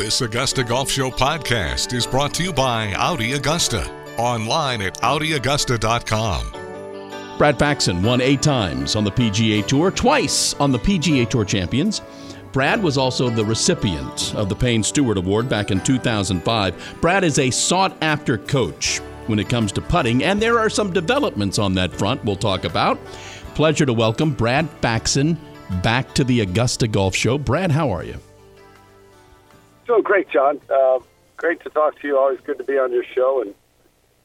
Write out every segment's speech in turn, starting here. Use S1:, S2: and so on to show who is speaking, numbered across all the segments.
S1: This Augusta Golf Show podcast is brought to you by Audi Augusta. Online at AudiAugusta.com.
S2: Brad Faxon won eight times on the PGA Tour, twice on the PGA Tour Champions. Brad was also the recipient of the Payne Stewart Award back in 2005. Brad is a sought after coach when it comes to putting, and there are some developments on that front we'll talk about. Pleasure to welcome Brad Faxon back to the Augusta Golf Show. Brad, how are you?
S3: Doing great, John. Uh, great to talk to you. Always good to be on your show. And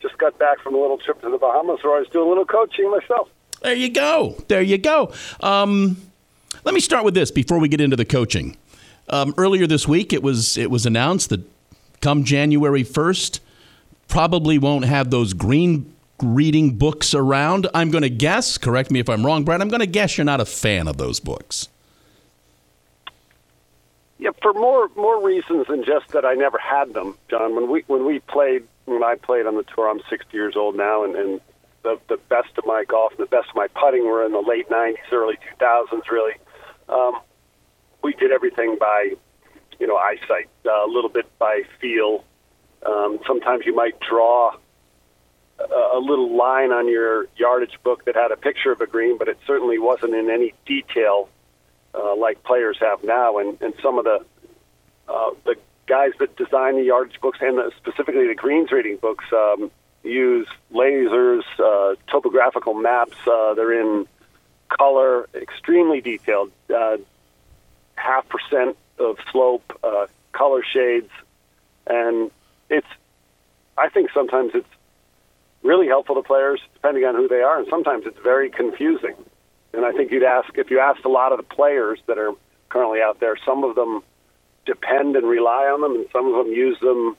S3: just got back from a little trip to the Bahamas where I was doing a little coaching myself.
S2: There you go. There you go. Um, let me start with this before we get into the coaching. Um, earlier this week, it was it was announced that come January first, probably won't have those green reading books around. I'm going to guess. Correct me if I'm wrong, Brad. I'm going to guess you're not a fan of those books.
S3: Yeah, for more more reasons than just that I never had them, John. When we when we played when I played on the tour, I'm 60 years old now, and, and the the best of my golf and the best of my putting were in the late 90s, early 2000s. Really, um, we did everything by you know eyesight, uh, a little bit by feel. Um, sometimes you might draw a, a little line on your yardage book that had a picture of a green, but it certainly wasn't in any detail uh, like players have now. And, and some of the uh, the guys that design the yardage books and the, specifically the greens reading books um, use lasers, uh, topographical maps. Uh, they're in color, extremely detailed, uh, half percent of slope, uh, color shades, and it's. I think sometimes it's really helpful to players depending on who they are, and sometimes it's very confusing. And I think you'd ask if you asked a lot of the players that are currently out there, some of them depend and rely on them, and some of them use them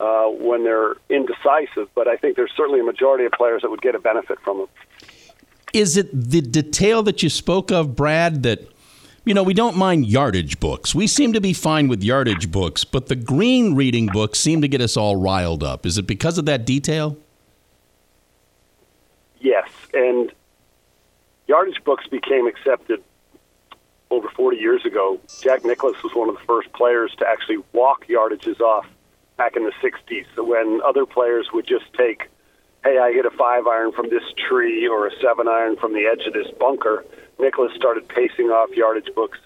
S3: uh, when they're indecisive. But I think there's certainly a majority of players that would get a benefit from them.
S2: Is it the detail that you spoke of, Brad, that you know, we don't mind yardage books. We seem to be fine with yardage books, but the green reading books seem to get us all riled up. Is it because of that detail?
S3: Yes, and yardage books became accepted over 40 years ago. Jack Nicklaus was one of the first players to actually walk yardages off back in the 60s. So when other players would just take, hey, I hit a five iron from this tree or a seven iron from the edge of this bunker, Nicholas started pacing off yardage books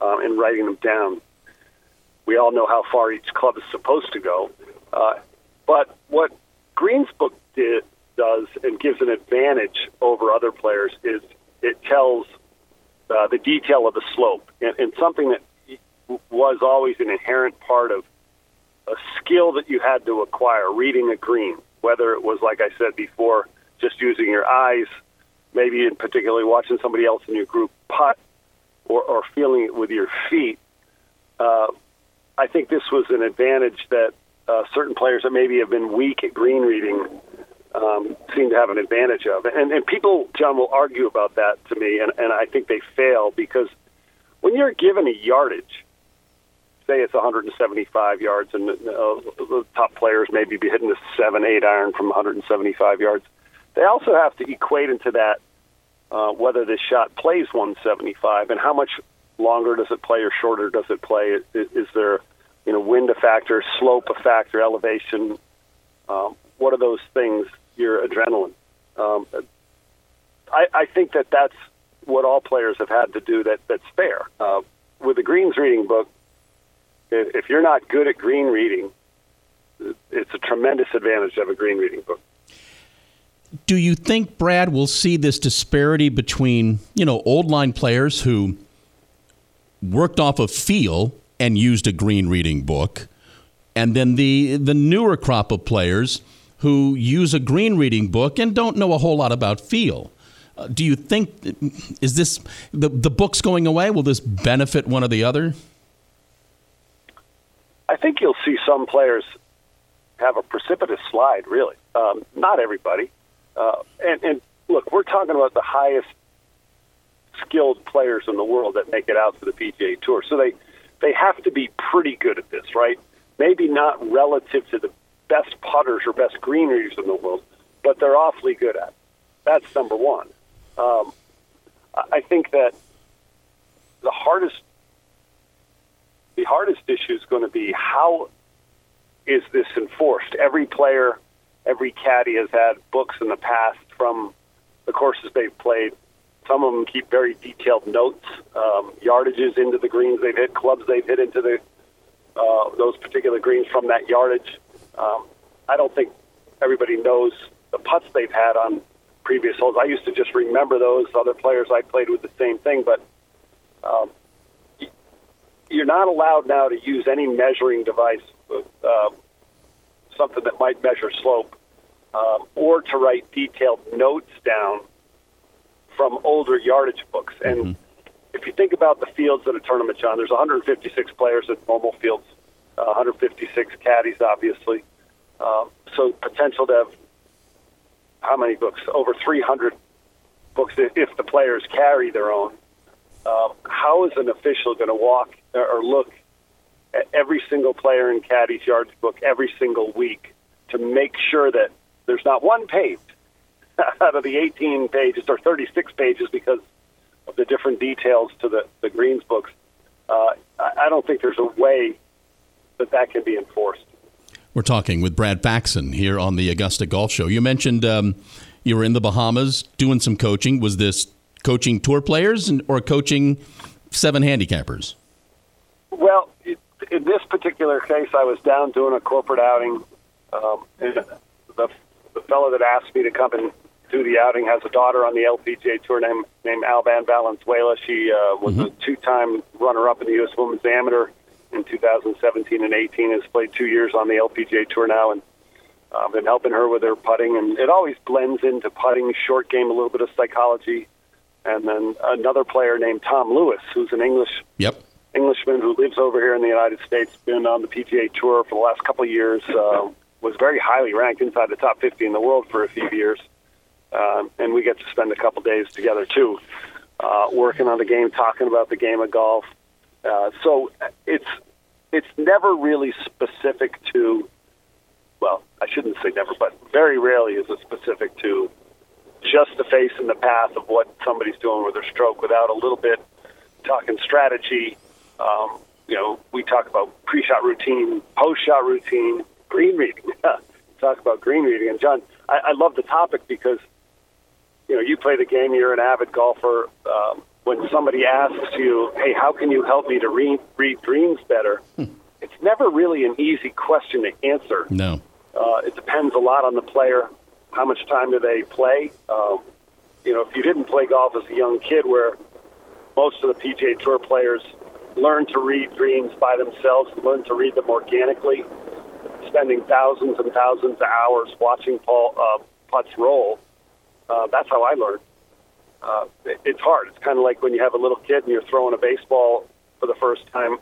S3: um, and writing them down. We all know how far each club is supposed to go. Uh, but what Green's book did does and gives an advantage over other players is it tells uh, the detail of the slope. And, and something that was always an inherent part of a skill that you had to acquire reading a green whether it was like i said before just using your eyes maybe in particularly watching somebody else in your group putt or, or feeling it with your feet uh, i think this was an advantage that uh, certain players that maybe have been weak at green reading um, seem to have an advantage of. And, and people, John, will argue about that to me, and, and I think they fail because when you're given a yardage, say it's 175 yards, and uh, the top players maybe be hitting a seven, eight iron from 175 yards, they also have to equate into that uh, whether this shot plays 175 and how much longer does it play or shorter does it play? Is, is there, you know, wind a factor, slope a factor, elevation? Um, what are those things your adrenaline. Um, I, I think that that's what all players have had to do that, that's fair. Uh, with the greens reading book, if, you're not good at green reading, it's a tremendous advantage to have a green reading book.
S2: Do you think Brad will see this disparity between you know old line players who worked off of feel and used a green reading book, and then the the newer crop of players who use a green reading book and don't know a whole lot about feel. Uh, do you think is this the the books going away? Will this benefit one or the other?
S3: I think you'll see some players have a precipitous slide. Really, um, not everybody. Uh, and, and look, we're talking about the highest skilled players in the world that make it out to the PGA Tour. So they they have to be pretty good at this, right? Maybe not relative to the best putters or best green readers in the world, but they're awfully good at. It. That's number one. Um, I think that the hardest the hardest issue is going to be how is this enforced? Every player, every caddy has had books in the past from the courses they've played. Some of them keep very detailed notes, um, yardages into the greens they've hit, clubs they've hit into the uh, those particular greens from that yardage. Um, I don't think everybody knows the putts they've had on previous holes. I used to just remember those. Other players I played with the same thing, but um, you're not allowed now to use any measuring device, uh, something that might measure slope, um, or to write detailed notes down from older yardage books. And mm-hmm. if you think about the fields that a tournament, John, there's 156 players at normal fields, uh, 156 caddies, obviously. Um, so potential to have how many books? Over 300 books if the players carry their own. Um, how is an official going to walk or look at every single player in Caddy's Yards book every single week to make sure that there's not one page out of the 18 pages or 36 pages because of the different details to the, the Greens books. Uh, I don't think there's a way that that can be enforced.
S2: We're talking with Brad Faxon here on the Augusta Golf Show. You mentioned um, you were in the Bahamas doing some coaching. Was this coaching tour players or coaching seven handicappers?
S3: Well, in this particular case, I was down doing a corporate outing. Um, and the, the fellow that asked me to come and do the outing has a daughter on the LPGA Tour named, named Albane Valenzuela. She uh, was mm-hmm. a two-time runner-up in the U.S. Women's Amateur in 2017 and 18. Has played two years on the LPGA Tour now, and I've uh, been helping her with her putting. And it always blends into putting, short game, a little bit of psychology, and then another player named Tom Lewis, who's an English
S2: yep.
S3: Englishman who lives over here in the United States, been on the PGA Tour for the last couple of years, uh, was very highly ranked inside the top 50 in the world for a few years. Um, and we get to spend a couple days together too, uh, working on the game, talking about the game of golf. Uh, so it's it's never really specific to. Well, I shouldn't say never, but very rarely is it specific to just the face and the path of what somebody's doing with their stroke without a little bit talking strategy, um, you know, we talk about pre-shot routine, post-shot routine, green reading. talk about green reading. And John, I, I love the topic because, you know, you play the game. You're an avid golfer. Um, when somebody asks you, "Hey, how can you help me to read, read greens better?" Hmm. It's never really an easy question to answer.
S2: No.
S3: Uh, it depends a lot on the player. How much time do they play? Um, you know, if you didn't play golf as a young kid, where most of the PGA Tour players learn to read dreams by themselves, learn to read them organically, spending thousands and thousands of hours watching Paul, uh, putts roll. Uh, that's how I learned. Uh, it, it's hard. It's kind of like when you have a little kid and you're throwing a baseball for the first time,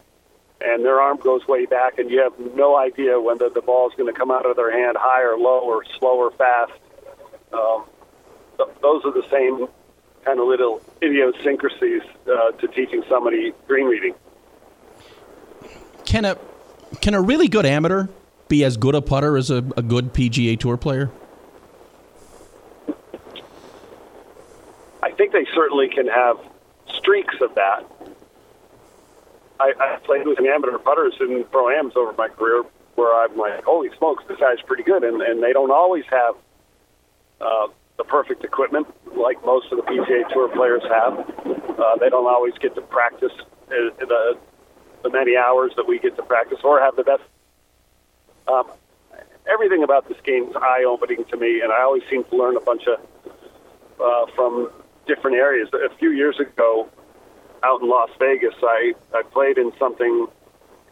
S3: and their arm goes way back, and you have no idea whether the ball is going to come out of their hand high or low or slow or fast. Um, th- those are the same kind of little idiosyncrasies uh, to teaching somebody green reading.
S2: Can a can a really good amateur be as good a putter as a, a good PGA Tour player?
S3: I think they certainly can have streaks of that. I, I played with amateur putters in pro ams over my career where I'm like, holy smokes, this guy's pretty good, and and they don't always have uh, the perfect equipment like most of the PGA Tour players have. Uh, they don't always get to practice uh, the, the many hours that we get to practice or have the best. Um, everything about this game is eye-opening to me, and I always seem to learn a bunch of uh, from different areas. A few years ago, out in Las Vegas, I, I played in something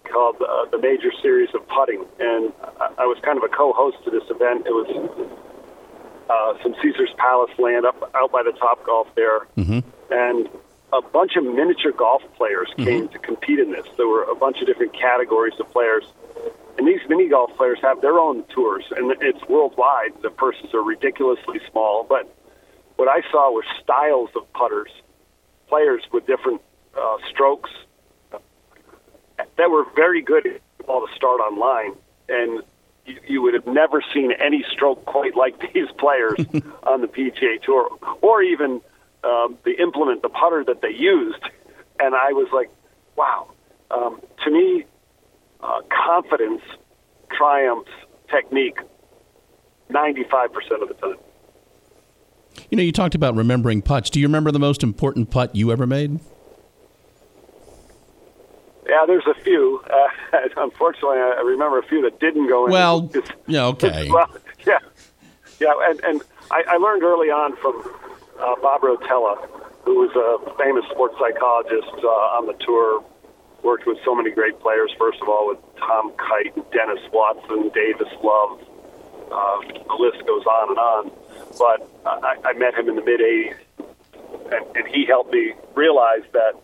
S3: called uh, the Major Series of Putting, and I, I was kind of a co-host to this event. It was uh, some Caesar's Palace land up out by the Top Golf there,
S2: mm-hmm.
S3: and a bunch of miniature golf players mm-hmm. came to compete in this. There were a bunch of different categories of players, and these mini golf players have their own tours, and it's worldwide. The purses are ridiculously small, but what I saw were styles of putters, players with different uh, strokes that were very good all to start online, and you, you would have never seen any stroke quite like these players on the PGA Tour, or even um, the implement, the putter that they used. And I was like, wow. Um, to me, uh, confidence triumphs technique 95% of the time.
S2: You know, you talked about remembering putts. Do you remember the most important putt you ever made?
S3: Yeah, there's a few. Uh, unfortunately, I remember a few that didn't go in.
S2: Well, yeah, okay.
S3: well, yeah, yeah, and, and I, I learned early on from uh, Bob Rotella, who was a famous sports psychologist uh, on the tour, worked with so many great players. First of all, with Tom Kite, Denis Watson, Davis Love. Uh, the list goes on and on. But I, I met him in the mid '80s, and, and he helped me realize that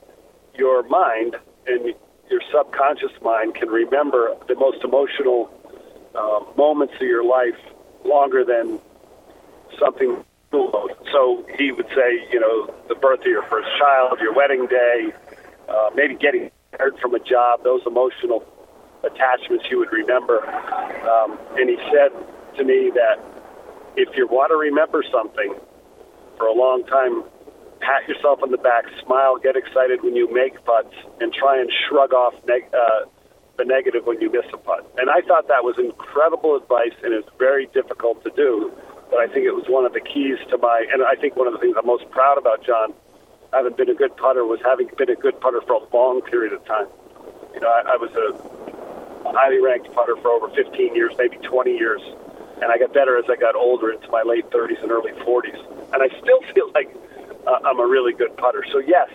S3: your mind and your subconscious mind can remember the most emotional uh, moments of your life longer than something. So he would say, you know, the birth of your first child, your wedding day, uh, maybe getting fired from a job, those emotional attachments you would remember. Um, and he said to me that if you want to remember something for a long time, pat yourself on the back, smile, get excited when you make putts, and try and shrug off neg- uh, the negative when you miss a putt. And I thought that was incredible advice, and it's very difficult to do. But I think it was one of the keys to my, and I think one of the things I'm most proud about, John, having been a good putter, was having been a good putter for a long period of time. You know, I, I was a highly ranked putter for over 15 years, maybe 20 years, and I got better as I got older into my late 30s and early 40s. And I still feel like uh, I'm a really good putter. So yes,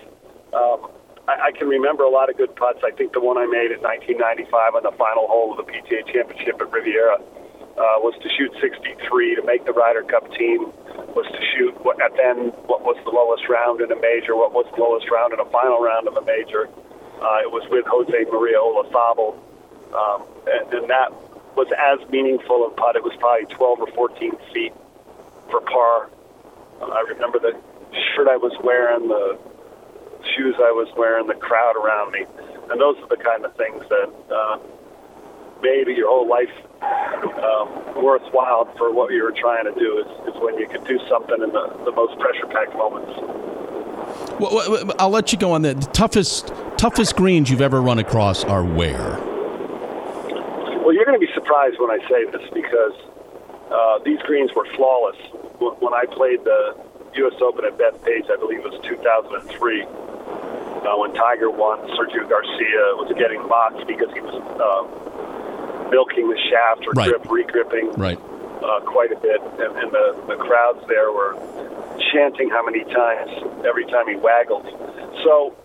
S3: um, I, I can remember a lot of good putts. I think the one I made in 1995 on the final hole of the PGA Championship at Riviera uh, was to shoot 63 to make the Ryder Cup team. Was to shoot what, at then what was the lowest round in a major, what was the lowest round in a final round of a major. Uh, it was with Jose Maria Olazabal, um, and, and that was as meaningful a putt. It was probably 12 or 14 feet for par. Uh, I remember the shirt I was wearing, the shoes I was wearing, the crowd around me, and those are the kind of things that uh, made your whole life um, worthwhile for what you were trying to do. Is, is when you could do something in the, the most pressure-packed moments.
S2: Well, I'll let you go on that. The toughest toughest greens you've ever run across are where?
S3: Well, you're going to be surprised when I say this because uh, these greens were flawless. When I played the U.S. Open at Bethpage, I believe it was 2003, uh, when Tiger won, Sergio Garcia was getting mocked because he was uh, milking the shaft or
S2: Right.
S3: grip, regripping
S2: Right.
S3: uh, quite a bit, and, and the, the crowds there were chanting how many times every time he waggled. So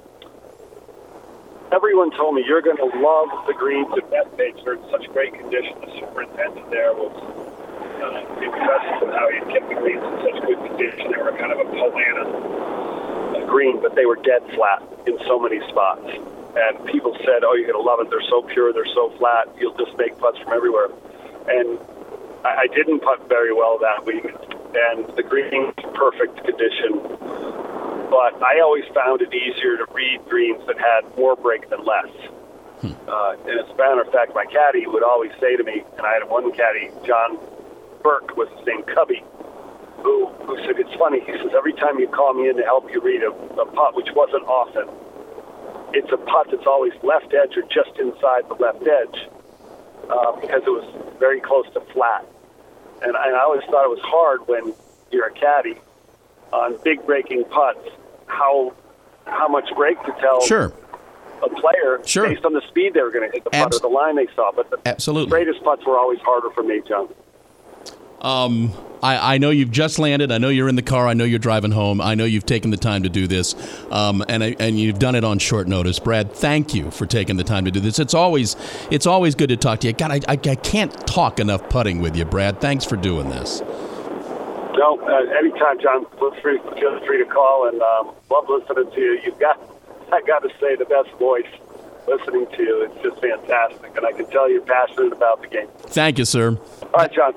S3: everyone told me you're going to love the greens at Bethpage. They're in such great condition. The superintendent there was uh, impressed with how he kept the greens in such good condition. They were kind of a Poa annua uh, green, but they were dead flat in so many spots. And people said, "Oh, you're going to love it. They're so pure. They're so flat. You'll just make putts from everywhere." And I, I didn't putt very well that week, and the green perfect condition. But I always found it easier to read greens that had more break than less. Uh, and as a matter of fact, my caddy would always say to me, and I had one caddy, John Burke was his name, Cubby, who, who said, It's funny. He says, Every time you call me in to help you read a, a putt, which wasn't often, it's a putt that's always left edge or just inside the left edge uh, because it was very close to flat. And, and I always thought it was hard when you're a caddy on big breaking putts how how much break to tell
S2: Sure.
S3: a player
S2: Sure.
S3: based on the speed they were going to hit the putt
S2: Abs-
S3: or the line they saw. But the
S2: Absolutely.
S3: greatest putts were always harder for me, John.
S2: Um, I, I know you've just landed. I know you're in the car. I know you're driving home. I know you've taken the time to do this, um, and I, and you've done it on short notice. Brad, thank you for taking the time to do this. It's always it's always good to talk to you. God, I, I, I can't talk enough putting with you, Brad. Thanks for doing this.
S3: No, uh, anytime, John. Feel free, feel free to call and um, love listening to you. You've got, I got to say, the best voice listening to you. It's just fantastic, and I can tell you're passionate about the game.
S2: Thank you, sir.
S3: All right, John.